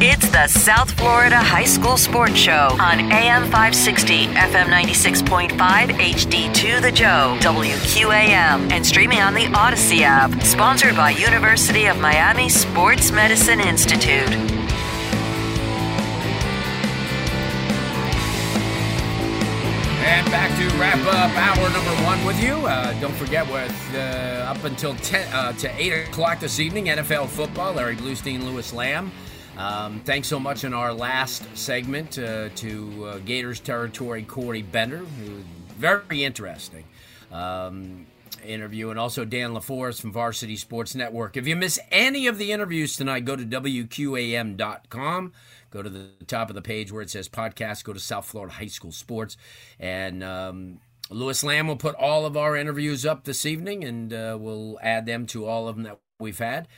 It's the South Florida High School Sports Show on AM 560, FM 96.5, HD2 The Joe, WQAM, and streaming on the Audacy app. Sponsored by University of Miami Sports Medicine Institute. And back to wrap up hour number one with you. Uh, don't forget, with uh, up until 10 uh, to 8 o'clock this evening, NFL football, Larry Blustein, Lewis Lamb. Um, thanks so much in our last segment uh, to uh, Gators Territory Corey Bender, who very interesting um, interview, and also Dan LaForest from Varsity Sports Network. If you miss any of the interviews tonight, go to WQAM.com. Go to the top of the page where it says podcast. Go to South Florida High School Sports. And um, Lewis Lamb will put all of our interviews up this evening, and uh, we'll add them to all of them that we've had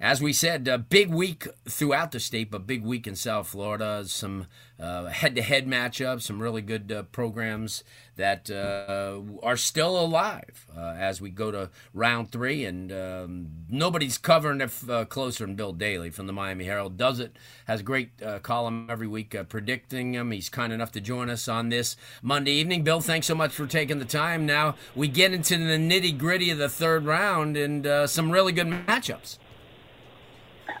as we said, a big week throughout the state, but big week in South Florida. Some uh, head-to-head matchups, some really good uh, programs that uh, are still alive uh, as we go to round three. And um, nobody's covering it uh, closer than Bill Daly from the Miami Herald. Does it has a great uh, column every week predicting them. He's kind enough to join us on this Monday evening. Bill, thanks so much for taking the time. Now we get into the nitty-gritty of the third round and some really good matchups.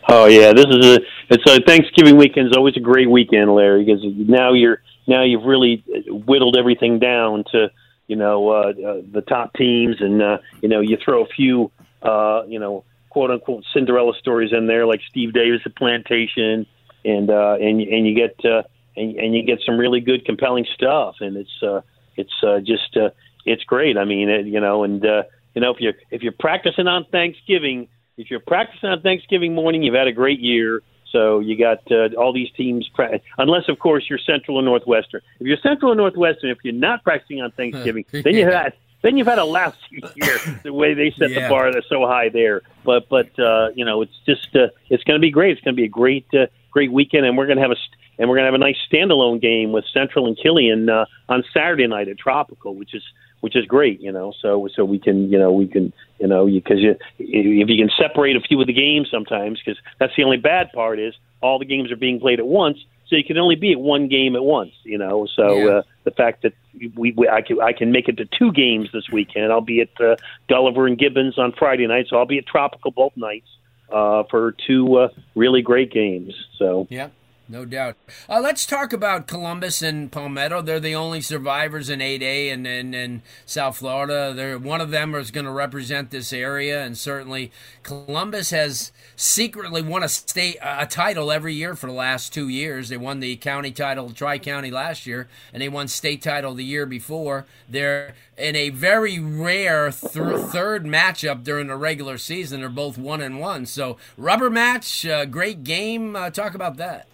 Oh yeah, this is a it's a Thanksgiving weekend is always a great weekend, Larry, because now you're now you've really whittled everything down to you know uh, uh, the top teams, and uh, you know you throw a few uh, you know quote unquote Cinderella stories in there, like Steve Davis at Plantation, and uh, and and you get uh, and, and you get some really good compelling stuff, and it's uh, it's uh, just uh, it's great. I mean, it, you know, and uh, you know if you're if you're practicing on Thanksgiving if you're practicing on Thanksgiving morning, you've had a great year. So you got uh, all these teams, pra- unless of course you're Central or Northwestern. If you're Central or Northwestern, if you're not practicing on Thanksgiving, then you had then you've had a lousy year. the way they set yeah. the bar that's so high there. But but uh, you know it's just uh, it's going to be great. It's going to be a great uh, great weekend, and we're going to have a and we're going to have a nice standalone game with Central and Killian uh, on Saturday night at Tropical, which is which is great, you know. So so we can you know we can you know because you, if you can separate a few of the games sometimes because that's the only bad part is all the games are being played at once, so you can only be at one game at once, you know. So yeah. uh, the fact that we, we I can I can make it to two games this weekend. I'll be at uh, Gulliver and Gibbons on Friday night, so I'll be at Tropical both nights uh, for two uh, really great games. So yeah. No doubt. Uh, let's talk about Columbus and Palmetto. They're the only survivors in 8A and in, South Florida. They're, one of them is going to represent this area, and certainly Columbus has secretly won a state a title every year for the last two years. They won the county title, Tri County last year, and they won state title the year before. They're in a very rare th- third matchup during the regular season. They're both one and one. So rubber match, uh, great game. Uh, talk about that.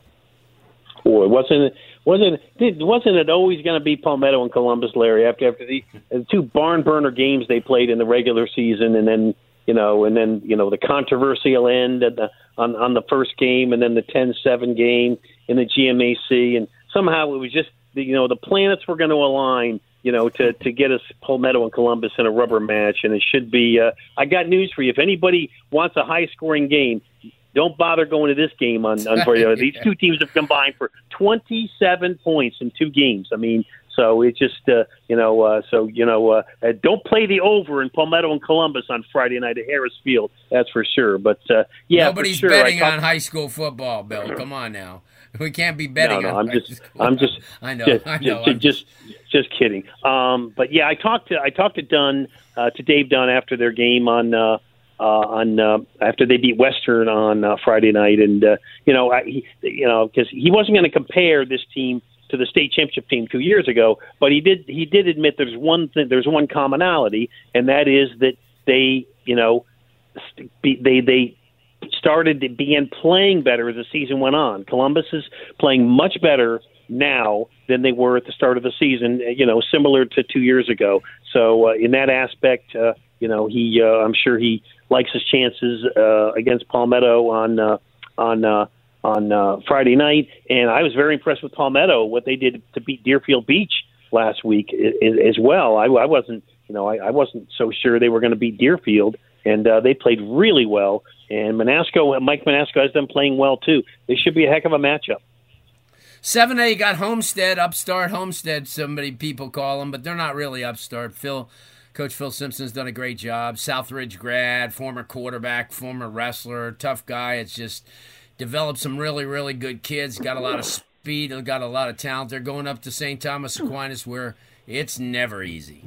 Wasn't wasn't wasn't it always going to be Palmetto and Columbus, Larry? After after the, the two barn burner games they played in the regular season, and then you know, and then you know the controversial end at the, on on the first game, and then the 10-7 game in the GMAC, and somehow it was just you know the planets were going to align you know, to to get us Palmetto and Columbus in a rubber match, and it should be. Uh, I got news for you. If anybody wants a high scoring game, don't bother going to this game on, on for you. These two teams have combined for 27 points in two games. I mean, so it's just uh, you know, uh, so you know, uh, uh, don't play the over in Palmetto and Columbus on Friday night at Harris Field. That's for sure. But uh, yeah, nobody's sure, betting talk- on high school football, Bill. Come on now. We can't be betting. No, no, I'm just, I'm just, I know, just, I know, just, just, just, kidding. Um, but yeah, I talked to, I talked to Dunn, uh, to Dave Dunn after their game on, uh, uh, on uh, after they beat Western on uh, Friday night, and uh, you know, I, he, you know, because he wasn't going to compare this team to the state championship team two years ago. But he did he did admit there's one thing, there's one commonality, and that is that they you know they they started to begin playing better as the season went on. Columbus is playing much better now than they were at the start of the season. You know, similar to two years ago. So uh, in that aspect, uh, you know, he uh, I'm sure he likes his chances uh, against Palmetto on uh, on. Uh, on uh, Friday night, and I was very impressed with Palmetto what they did to beat Deerfield Beach last week as well. I, I wasn't, you know, I, I wasn't so sure they were going to beat Deerfield, and uh, they played really well. And Manasco, Mike Manasco has them playing well too. They should be a heck of a matchup. Seven A, got Homestead, upstart Homestead. Somebody people call them, but they're not really upstart. Phil, Coach Phil Simpson's done a great job. Southridge grad, former quarterback, former wrestler, tough guy. It's just developed some really, really good kids. Got a lot of speed. Got a lot of talent. They're going up to St. Thomas Aquinas, where it's never easy.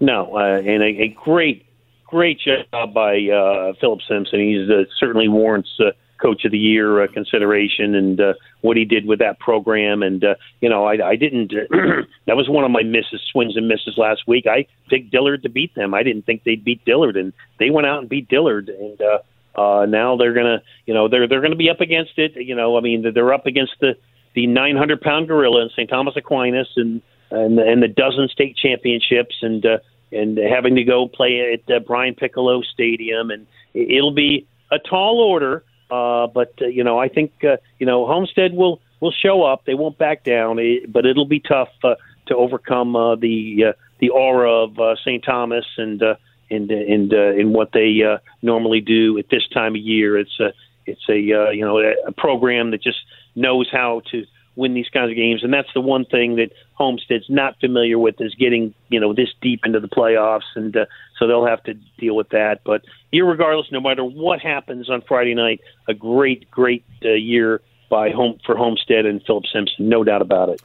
No, uh, and a, a great great job by uh, Philip Simpson. He's uh, certainly warrants uh, Coach of the Year uh, consideration and uh, what he did with that program. And uh, you know, I, I didn't. that was one of my misses, swings and misses last week. I picked Dillard to beat them. I didn't think they'd beat Dillard, and they went out and beat Dillard. And uh, uh, now they're gonna, you know, they're they're gonna be up against it. You know, I mean, they're up against the the 900 pound gorilla in St. Thomas Aquinas and and and the dozen state championships and. Uh, and having to go play at uh, Brian Piccolo Stadium, and it'll be a tall order. Uh, but uh, you know, I think uh, you know Homestead will will show up. They won't back down, but it'll be tough uh, to overcome uh, the uh, the aura of uh, St. Thomas and uh, and and uh, in what they uh, normally do at this time of year. It's a it's a uh, you know a program that just knows how to win these kinds of games, and that's the one thing that Homestead's not familiar with is getting you know this deep into the playoffs, and uh, so they'll have to deal with that. But regardless, no matter what happens on Friday night, a great, great uh, year by home for Homestead and Philip Simpson, no doubt about it.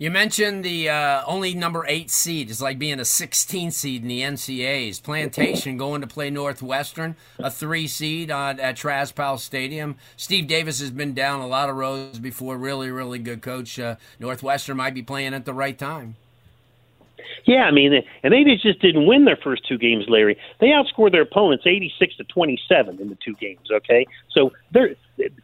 You mentioned the uh, only number eight seed is like being a 16 seed in the NCAAs. Plantation going to play Northwestern, a three seed on, at Traz Powell Stadium. Steve Davis has been down a lot of roads before. Really, really good coach. Uh, Northwestern might be playing at the right time. Yeah, I mean, and they just didn't win their first two games, Larry. They outscored their opponents eighty-six to twenty-seven in the two games. Okay, so they're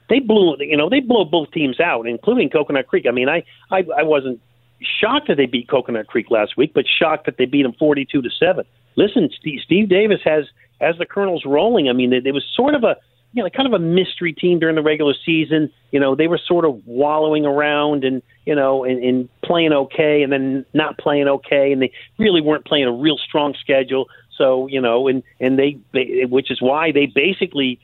they blew you know they blow both teams out, including Coconut Creek. I mean, I I, I wasn't shocked that they beat Coconut Creek last week, but shocked that they beat them forty-two to seven. Listen, Steve, Steve Davis has as the Colonels rolling. I mean, it, it was sort of a you know, kind of a mystery team during the regular season. You know, they were sort of wallowing around and, you know, and, and playing okay and then not playing okay. And they really weren't playing a real strong schedule. So, you know, and, and they, they which is why they basically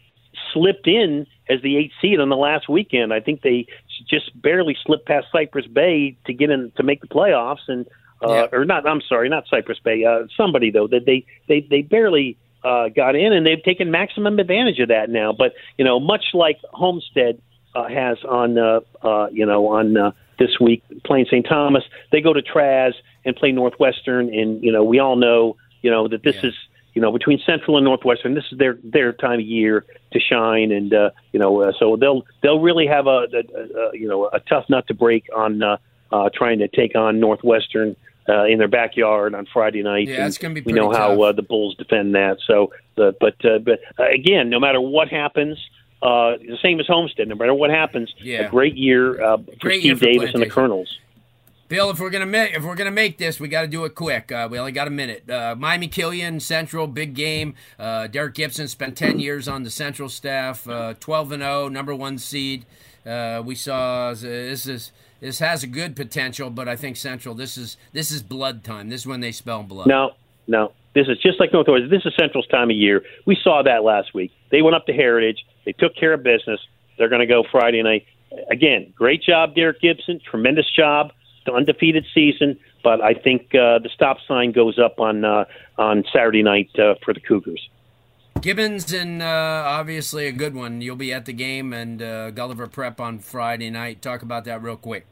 slipped in as the eighth seed on the last weekend. I think they just barely slipped past Cypress Bay to get in to make the playoffs and, uh, yeah. or not, I'm sorry, not Cypress Bay, uh, somebody though that they, they, they barely, uh, got in, and they've taken maximum advantage of that now. But you know, much like Homestead uh, has on uh, uh, you know on uh, this week playing St. Thomas, they go to Traz and play Northwestern, and you know we all know you know that this yeah. is you know between Central and Northwestern, this is their their time of year to shine, and uh, you know uh, so they'll they'll really have a, a, a you know a tough nut to break on uh, uh, trying to take on Northwestern uh, in their backyard on Friday night. Yeah, it's going to be. We know tough. how uh, the Bulls defend that. So, the, but uh, but uh, again, no matter what happens, uh, the same as Homestead. No matter what happens, yeah. a great year uh, for Steve year for Davis and the Colonels. Bill, if we're gonna make if we're gonna make this, we got to do it quick. Uh, we only got a minute. Uh, Miami Killian Central, big game. Uh, Derek Gibson spent ten years on the Central staff. Uh, twelve and zero, number one seed. Uh, we saw this is this has a good potential, but I think Central. This is this is blood time. This is when they spell blood. No, no. This is just like Northwest. This is Central's time of year. We saw that last week. They went up to Heritage. They took care of business. They're going to go Friday night. Again, great job, Derek Gibson. Tremendous job. Undefeated season. But I think uh, the stop sign goes up on uh, on Saturday night uh, for the Cougars. Gibbons and uh, obviously a good one. You'll be at the game and uh, Gulliver Prep on Friday night. Talk about that real quick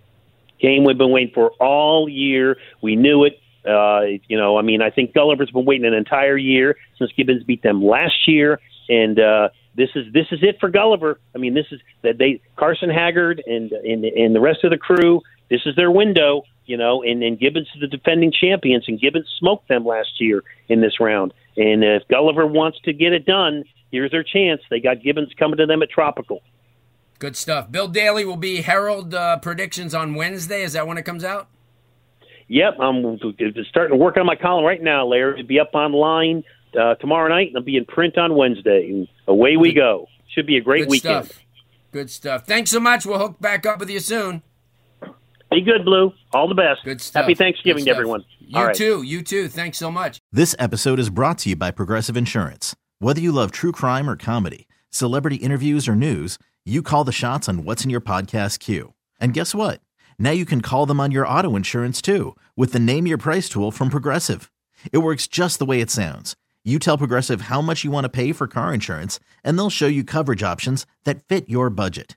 game we've been waiting for all year. We knew it. Uh, you know, I mean, I think Gulliver's been waiting an entire year since Gibbons beat them last year, and uh, this is this is it for Gulliver. I mean, this is that they Carson Haggard and and and the rest of the crew. This is their window, you know. And and Gibbons is the defending champions, and Gibbons smoked them last year in this round. And if Gulliver wants to get it done, here's their chance. They got Gibbons coming to them at Tropical. Good stuff. Bill Daly will be Herald uh, predictions on Wednesday. Is that when it comes out? Yep, I'm starting to work on my column right now, Larry. It'll be up online uh, tomorrow night, and it'll be in print on Wednesday. And away we go. Should be a great Good weekend. Stuff. Good stuff. Thanks so much. We'll hook back up with you soon. Be good, Blue. All the best. Good stuff. Happy Thanksgiving Good to everyone. You All right. too. You too. Thanks so much. This episode is brought to you by Progressive Insurance. Whether you love true crime or comedy, celebrity interviews or news, you call the shots on what's in your podcast queue. And guess what? Now you can call them on your auto insurance too with the Name Your Price tool from Progressive. It works just the way it sounds. You tell Progressive how much you want to pay for car insurance, and they'll show you coverage options that fit your budget.